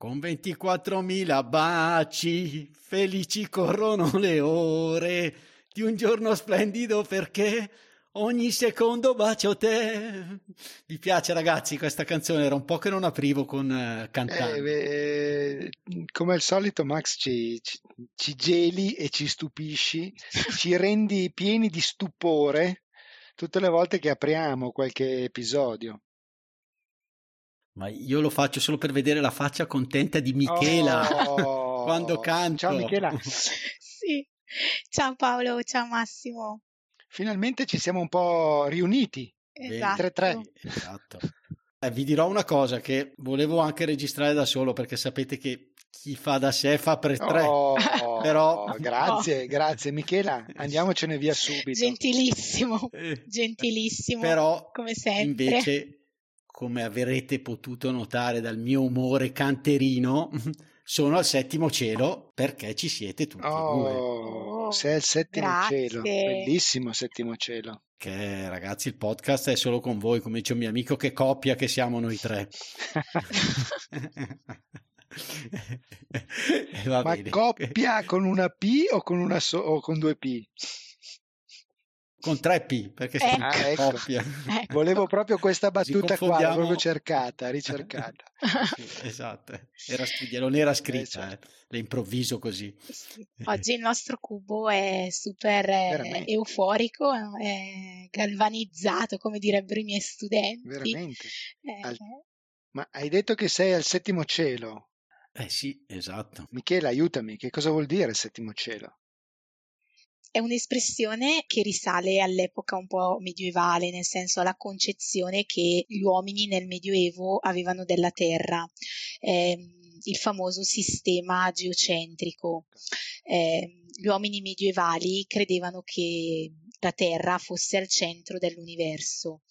Con 24.000 baci, felici corrono le ore di un giorno splendido perché ogni secondo bacio te. Vi piace ragazzi questa canzone? Era un po' che non aprivo con uh, cantando. Eh, eh, come al solito Max ci, ci, ci geli e ci stupisci, ci rendi pieni di stupore tutte le volte che apriamo qualche episodio. Ma io lo faccio solo per vedere la faccia contenta di Michela oh, quando canto. Ciao Michela. sì. Ciao Paolo, ciao Massimo. Finalmente ci siamo un po' riuniti. Esatto. 3-3. Esatto. Eh, vi dirò una cosa che volevo anche registrare da solo perché sapete che chi fa da sé fa per tre. Oh, Però... Grazie, oh. grazie Michela, andiamocene via subito. Gentilissimo, eh, gentilissimo. Però, come sempre. Invece come avrete potuto notare dal mio umore canterino, sono al settimo cielo perché ci siete tutti oh, due. Oh, sei al settimo grazie. cielo, bellissimo settimo cielo. Che ragazzi, il podcast è solo con voi, come dice un mio amico, che coppia che siamo noi tre. Ma bene. coppia con una P o con, una so- o con due P? Con tre P perché ecco. sono ah, ecco. coppia. Ecco. Volevo proprio questa battuta qua, proprio cercata, ricercata. sì, esatto, era, non era scritta, eh, certo. eh. le improvviso così. Sì. Oggi il nostro cubo è super eh, Veramente. euforico, è galvanizzato, come direbbero i miei studenti. Veramente. Eh. Al... Ma hai detto che sei al settimo cielo? Eh sì, esatto. Michele, aiutami, che cosa vuol dire il settimo cielo? È un'espressione che risale all'epoca un po' medievale, nel senso alla concezione che gli uomini nel Medioevo avevano della Terra. Eh, il famoso sistema geocentrico. Eh, gli uomini medievali credevano che la Terra fosse al centro dell'universo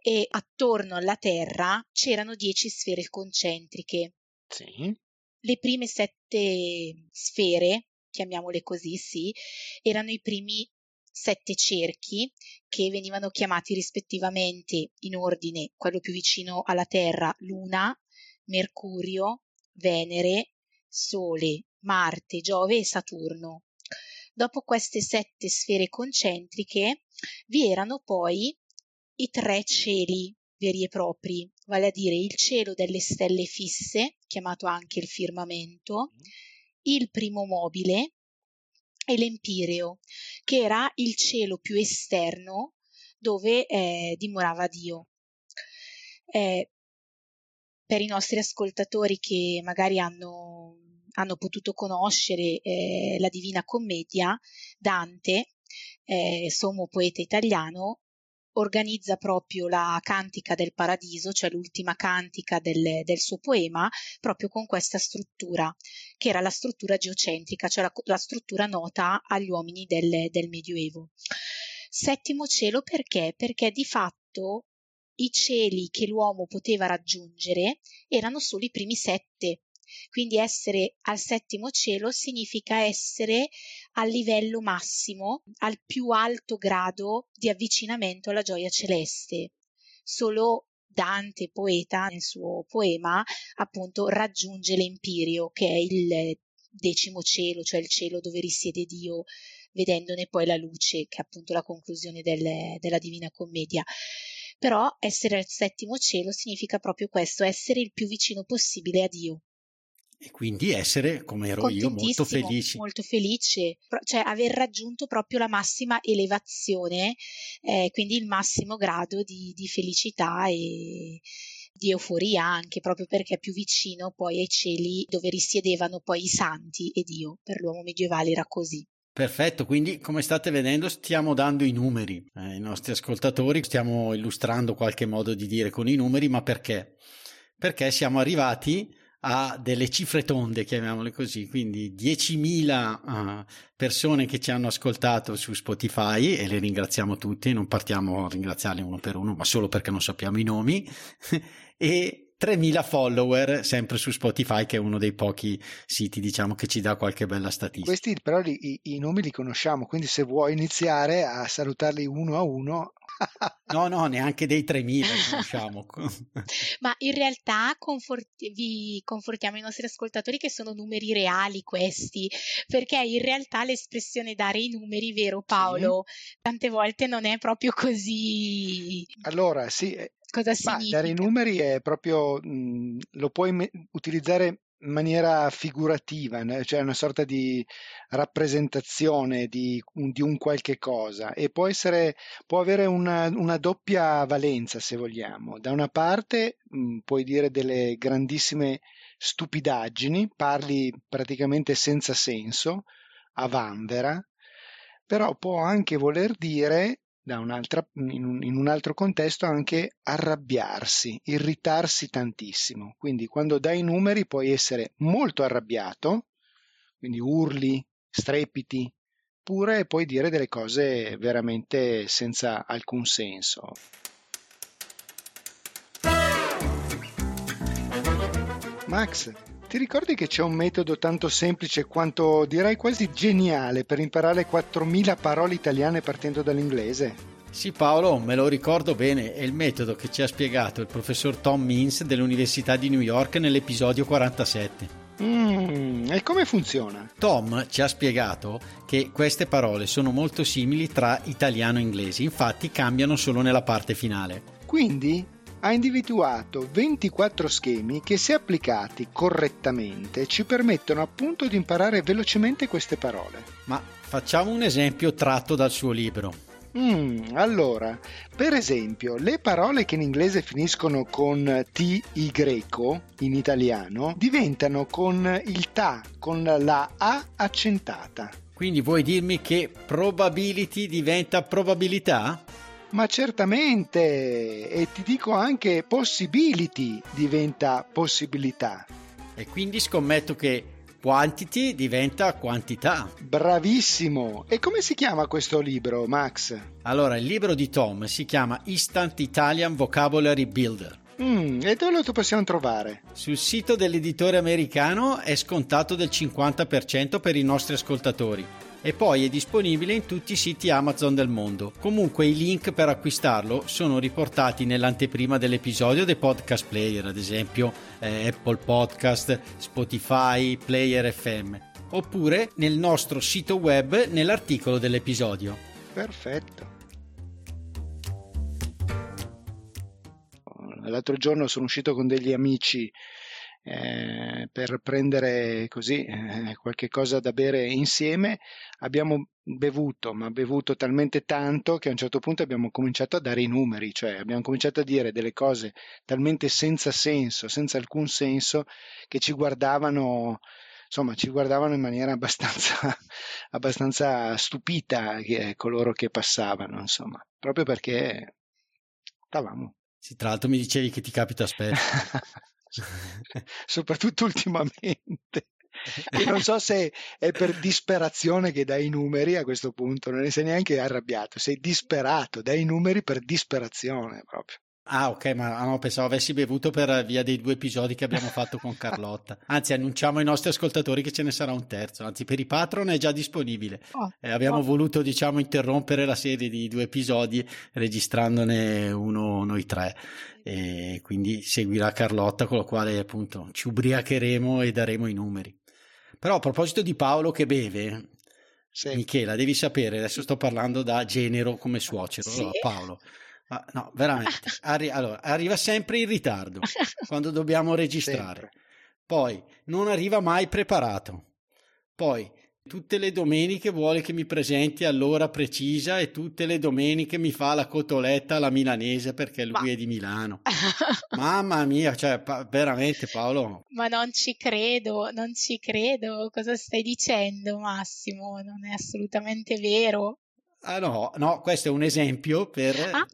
e attorno alla Terra c'erano dieci sfere concentriche. Sì. Le prime sette sfere chiamiamole così, sì, erano i primi sette cerchi che venivano chiamati rispettivamente in ordine quello più vicino alla Terra, Luna, Mercurio, Venere, Sole, Marte, Giove e Saturno. Dopo queste sette sfere concentriche vi erano poi i tre cieli veri e propri, vale a dire il cielo delle stelle fisse, chiamato anche il firmamento, mm il primo mobile e l'empireo, che era il cielo più esterno dove eh, dimorava Dio. Eh, per i nostri ascoltatori che magari hanno, hanno potuto conoscere eh, la Divina Commedia, Dante, eh, sommo poeta italiano, organizza proprio la cantica del paradiso, cioè l'ultima cantica del, del, suo poema, proprio con questa struttura, che era la struttura geocentrica, cioè la, la struttura nota agli uomini del, del Medioevo. Settimo cielo perché? Perché di fatto i cieli che l'uomo poteva raggiungere erano solo i primi sette, quindi essere al settimo cielo significa essere al livello massimo, al più alto grado di avvicinamento alla gioia celeste. Solo Dante, poeta, nel suo poema, appunto raggiunge l'empirio, che è il decimo cielo, cioè il cielo dove risiede Dio, vedendone poi la luce, che è appunto la conclusione del, della Divina Commedia. Però essere al settimo cielo significa proprio questo, essere il più vicino possibile a Dio e quindi essere, come ero io, molto felice. Molto felice, cioè aver raggiunto proprio la massima elevazione, eh, quindi il massimo grado di, di felicità e di euforia anche proprio perché è più vicino poi ai cieli dove risiedevano poi i santi e Dio. Per l'uomo medievale era così. Perfetto, quindi come state vedendo stiamo dando i numeri eh, ai nostri ascoltatori, stiamo illustrando qualche modo di dire con i numeri, ma perché? Perché siamo arrivati a delle cifre tonde, chiamiamole così, quindi 10.000 uh, persone che ci hanno ascoltato su Spotify e le ringraziamo tutti, non partiamo a ringraziarli uno per uno, ma solo perché non sappiamo i nomi, e 3.000 follower sempre su Spotify che è uno dei pochi siti diciamo che ci dà qualche bella statistica. Questi però li, i, i nomi li conosciamo, quindi se vuoi iniziare a salutarli uno a uno no, no, neanche dei 3000 conosciamo. Ma in realtà conforti- vi confortiamo i nostri ascoltatori che sono numeri reali questi, perché in realtà l'espressione dare i numeri, vero Paolo, sì. tante volte non è proprio così. Allora, sì. Cosa significa? Dare i numeri è proprio, mh, lo puoi me- utilizzare in maniera figurativa, cioè una sorta di rappresentazione di, di un qualche cosa e può, essere, può avere una, una, doppia valenza se vogliamo. Da una parte mh, puoi dire delle grandissime stupidaggini, parli praticamente senza senso, a vanvera, però può anche voler dire in, un, in un altro contesto anche arrabbiarsi, irritarsi tantissimo. Quindi quando dai numeri puoi essere molto arrabbiato, quindi urli, strepiti, pure puoi dire delle cose veramente senza alcun senso. Max, ti ricordi che c'è un metodo tanto semplice quanto direi quasi geniale per imparare 4.000 parole italiane partendo dall'inglese? Sì Paolo, me lo ricordo bene, è il metodo che ci ha spiegato il professor Tom Means dell'Università di New York nell'episodio 47. Mm, e come funziona? Tom ci ha spiegato che queste parole sono molto simili tra italiano e inglese, infatti cambiano solo nella parte finale. Quindi ha individuato 24 schemi che se applicati correttamente ci permettono appunto di imparare velocemente queste parole. Ma facciamo un esempio tratto dal suo libro. Mm, allora, per esempio, le parole che in inglese finiscono con TY in italiano diventano con il TA, con la A accentata. Quindi vuoi dirmi che probability diventa probabilità? Ma certamente, e ti dico anche possibility diventa possibilità. E quindi scommetto che quantity diventa quantità. Bravissimo! E come si chiama questo libro, Max? Allora, il libro di Tom si chiama Instant Italian Vocabulary Builder. Mm, e dove lo possiamo trovare? Sul sito dell'editore americano è scontato del 50% per i nostri ascoltatori e poi è disponibile in tutti i siti Amazon del mondo. Comunque i link per acquistarlo sono riportati nell'anteprima dell'episodio dei podcast player, ad esempio eh, Apple Podcast, Spotify, Player FM, oppure nel nostro sito web nell'articolo dell'episodio. Perfetto. L'altro giorno sono uscito con degli amici eh, per prendere così eh, qualche cosa da bere insieme. Abbiamo bevuto, ma bevuto talmente tanto che a un certo punto abbiamo cominciato a dare i numeri, cioè abbiamo cominciato a dire delle cose talmente senza senso, senza alcun senso, che ci guardavano insomma ci guardavano in maniera abbastanza, abbastanza stupita che, coloro che passavano, insomma, proprio perché stavamo. Sì, tra l'altro mi dicevi che ti capita spesso. soprattutto ultimamente. E non so se è per disperazione che dai i numeri a questo punto, non ne sei neanche arrabbiato, sei disperato, dai i numeri per disperazione proprio. Ah, ok, ma no, pensavo avessi bevuto per via dei due episodi che abbiamo fatto con Carlotta. Anzi, annunciamo ai nostri ascoltatori che ce ne sarà un terzo. Anzi, per i patron è già disponibile. Oh, eh, abbiamo oh. voluto, diciamo, interrompere la serie di due episodi registrandone uno noi tre. E quindi seguirà Carlotta, con la quale appunto ci ubriacheremo e daremo i numeri. Però a proposito di Paolo che beve, sì. Michela, devi sapere, adesso sto parlando da genero come suocero, sì. allora, Paolo. Ah, no, veramente. Arri- allora, arriva sempre in ritardo quando dobbiamo registrare. Sempre. Poi non arriva mai preparato. Poi tutte le domeniche vuole che mi presenti all'ora precisa e tutte le domeniche mi fa la cotoletta alla milanese perché lui Ma... è di Milano. Mamma mia, cioè pa- veramente Paolo. Ma non ci credo, non ci credo. Cosa stai dicendo Massimo? Non è assolutamente vero. Ah no, no, questo è un esempio per... Ah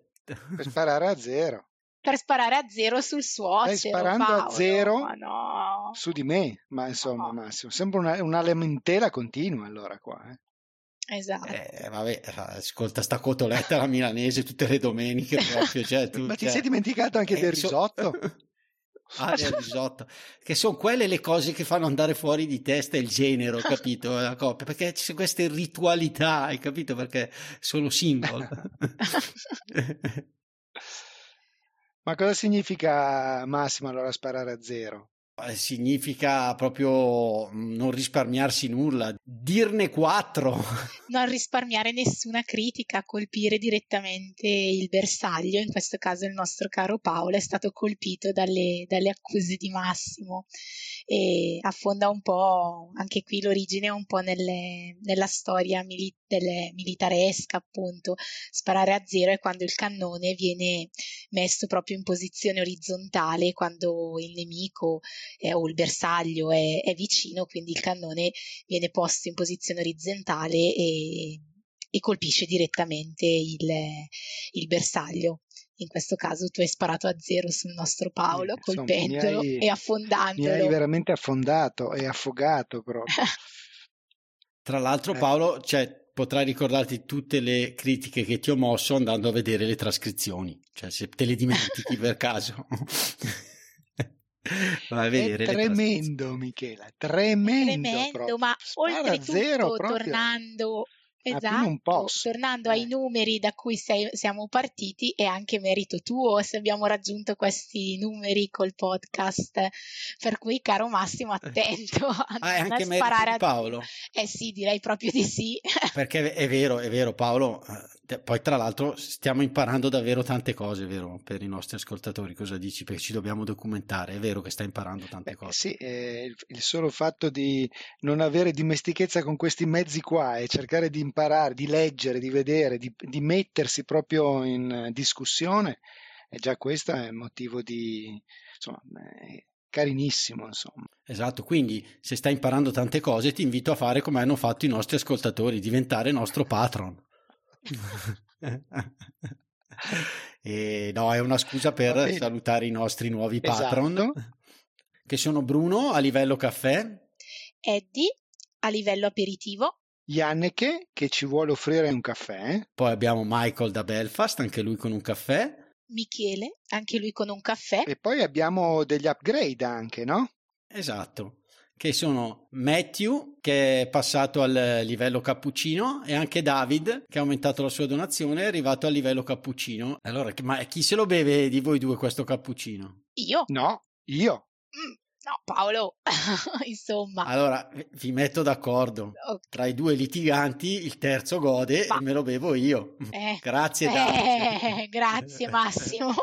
per sparare a zero. per sparare a zero sul suocero. Stai sparando Paolo. a zero no. su di me, ma insomma, No. Massimo, sembra una, una lamentela continua allora qua. eh. Esatto. Eh, vabbè, ascolta sta cotoletta alla milanese tutte le domeniche proprio. Cioè, tu, Ma ti cioè- sei dimenticato anche Eh, del so- risotto? Ah, del risotto. Che sono quelle le cose che fanno andare fuori di testa il genere, ho capito? La coppia, perché ci sono queste ritualità, hai capito? Perché sono simbolo. Ma cosa significa Massimo allora sparare a zero? Eh, Significa proprio mm, non risparmiarsi nulla, dirne quattro. non risparmiare nessuna critica, colpire direttamente il bersaglio, in questo caso il nostro caro Paolo è stato colpito dalle, dalle accuse di Massimo. E affonda un po', anche qui l'origine un po' nelle- nella storia mili- militaresca appunto, sparare a zero è quando il cannone viene messo proprio in posizione orizzontale, quando il nemico eh, o il bersaglio è, è vicino, quindi il cannone viene posto in posizione orizzontale e, e colpisce direttamente il, il bersaglio. In questo caso tu hai sparato a zero sul nostro Paolo, Eh, colpendolo e Mi hai affondandolo. veramente affondato e affogato proprio. Tra l'altro, Eh. Paolo, cioè, potrai ricordarti tutte le critiche che ti ho mosso andando a vedere le trascrizioni, cioè se te le dimentichi per caso. Vai a È vedere tremendo, Michela, tremendo, Tremendo, proprio. ma oltretutto zero proprio. tornando, esatto, tornando Eh. ai numeri da cui sei- siamo partiti è anche merito tuo se abbiamo raggiunto questi numeri col podcast. Per cui, caro Massimo, attento a Ah, non anche merito sparare a Paolo, Eh sì, direi proprio di sì. perché è vero, è vero, Paolo. eh, Poi, tra l'altro, stiamo imparando davvero tante cose, vero, per i nostri ascoltatori. Cosa dici? Perché ci dobbiamo documentare. È vero che stai imparando tante Beh, cose. sì, eh, il, il solo fatto di non avere dimestichezza con questi mezzi qua e cercare di imparare, di leggere, di vedere, di, di mettersi proprio in eh, discussione, e già questo è motivo di, insomma, è carinissimo, insomma. Esatto, quindi se stai imparando tante cose, ti invito a fare come hanno fatto i nostri ascoltatori, diventare nostro patron. e no, è una scusa per salutare i nostri nuovi patron, Esatto. che sono Bruno a livello caffè, Eddie, a livello aperitivo, Janneke che ci vuole offrire un caffè, poi abbiamo Michael da Belfast, anche lui con un caffè, Michele, anche lui con un caffè, e poi abbiamo degli upgrade anche, no? esatto, che sono Matthew, che è passato al livello cappuccino, e anche David, che ha aumentato la sua donazione, è arrivato al livello cappuccino. Allora, ma chi se lo beve di voi due questo cappuccino? io. No, io. Mm, no, Paolo, insomma. Allora, vi metto d'accordo. ok. Tra i due litiganti, il terzo gode Ma- e me lo bevo io. Eh, Grazie, eh, grazie Massimo.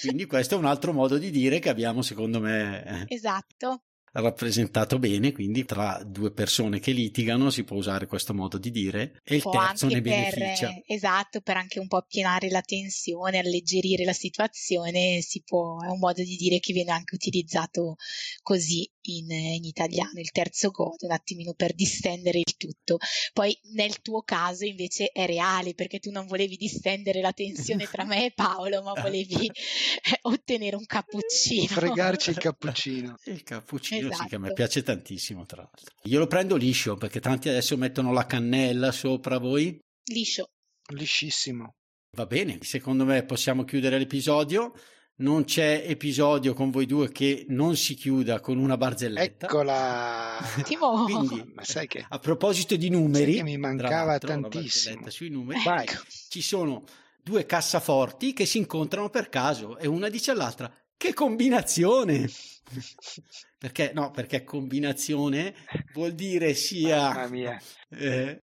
Quindi questo è un altro modo di dire che abbiamo, secondo me, eh, esatto. Rappresentato bene. Quindi tra due persone che litigano si può usare questo modo di dire e il può terzo ne per, beneficia. esatto, per anche un po' appianare la tensione, alleggerire la situazione, si può, è un modo di dire che viene anche utilizzato così in, in italiano, il terzo gode, un attimino per distendere il tutto. Poi nel tuo caso invece è reale perché tu non volevi distendere la tensione tra me e Paolo, ma volevi eh, ottenere un cappuccino. Fregarci il cappuccino. Il cappuccino sì, che a me Esatto. piace tantissimo, tra l'altro. Io lo prendo liscio perché tanti adesso mettono la cannella sopra voi. Liscio. Liscissimo. Va bene, secondo me possiamo chiudere l'episodio. Non c'è episodio con voi due che non si chiuda con una barzelletta. Eccola. Ottimo. Quindi, Ma sai che a proposito di numeri, che mi mancava tantissimo. sui numeri, Vai. Ecco. ci sono due cassaforti che si incontrano per caso e una dice all'altra che combinazione! perché no, perché combinazione vuol dire sia Mamma mia. eh,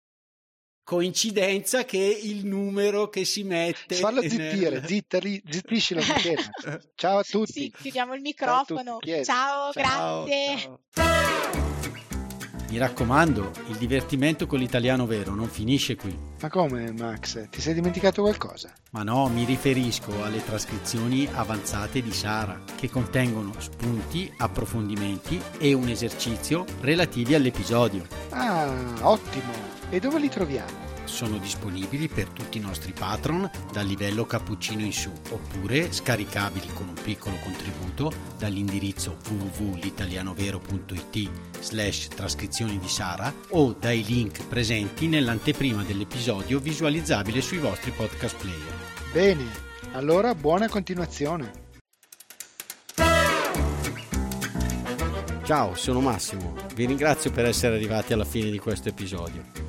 coincidenza che il numero che si mette Fallo nel- zittire, zittali, zittiscilo Michela. Ciao a tutti. Sì, chiudiamo il Ciao microfono. chiedi. Ciao, Ciao, grazie. ciao. Mi raccomando, il divertimento con l'italiano vero non finisce qui. Ma come Max? Ti sei dimenticato qualcosa? Ma no, mi riferisco alle trascrizioni avanzate di Sara, che contengono spunti, approfondimenti e un esercizio relativi all'episodio. Ah, ottimo. E dove li troviamo? sono disponibili per tutti i nostri patron dal livello cappuccino in su, oppure scaricabili con un piccolo contributo dall'indirizzo www.litalianovero.it slash trascrizioni di Sara o dai link presenti nell'anteprima dell'episodio visualizzabile sui vostri podcast player. Bene, allora buona continuazione. Ciao, sono Massimo. Vi ringrazio per essere arrivati alla fine di questo episodio.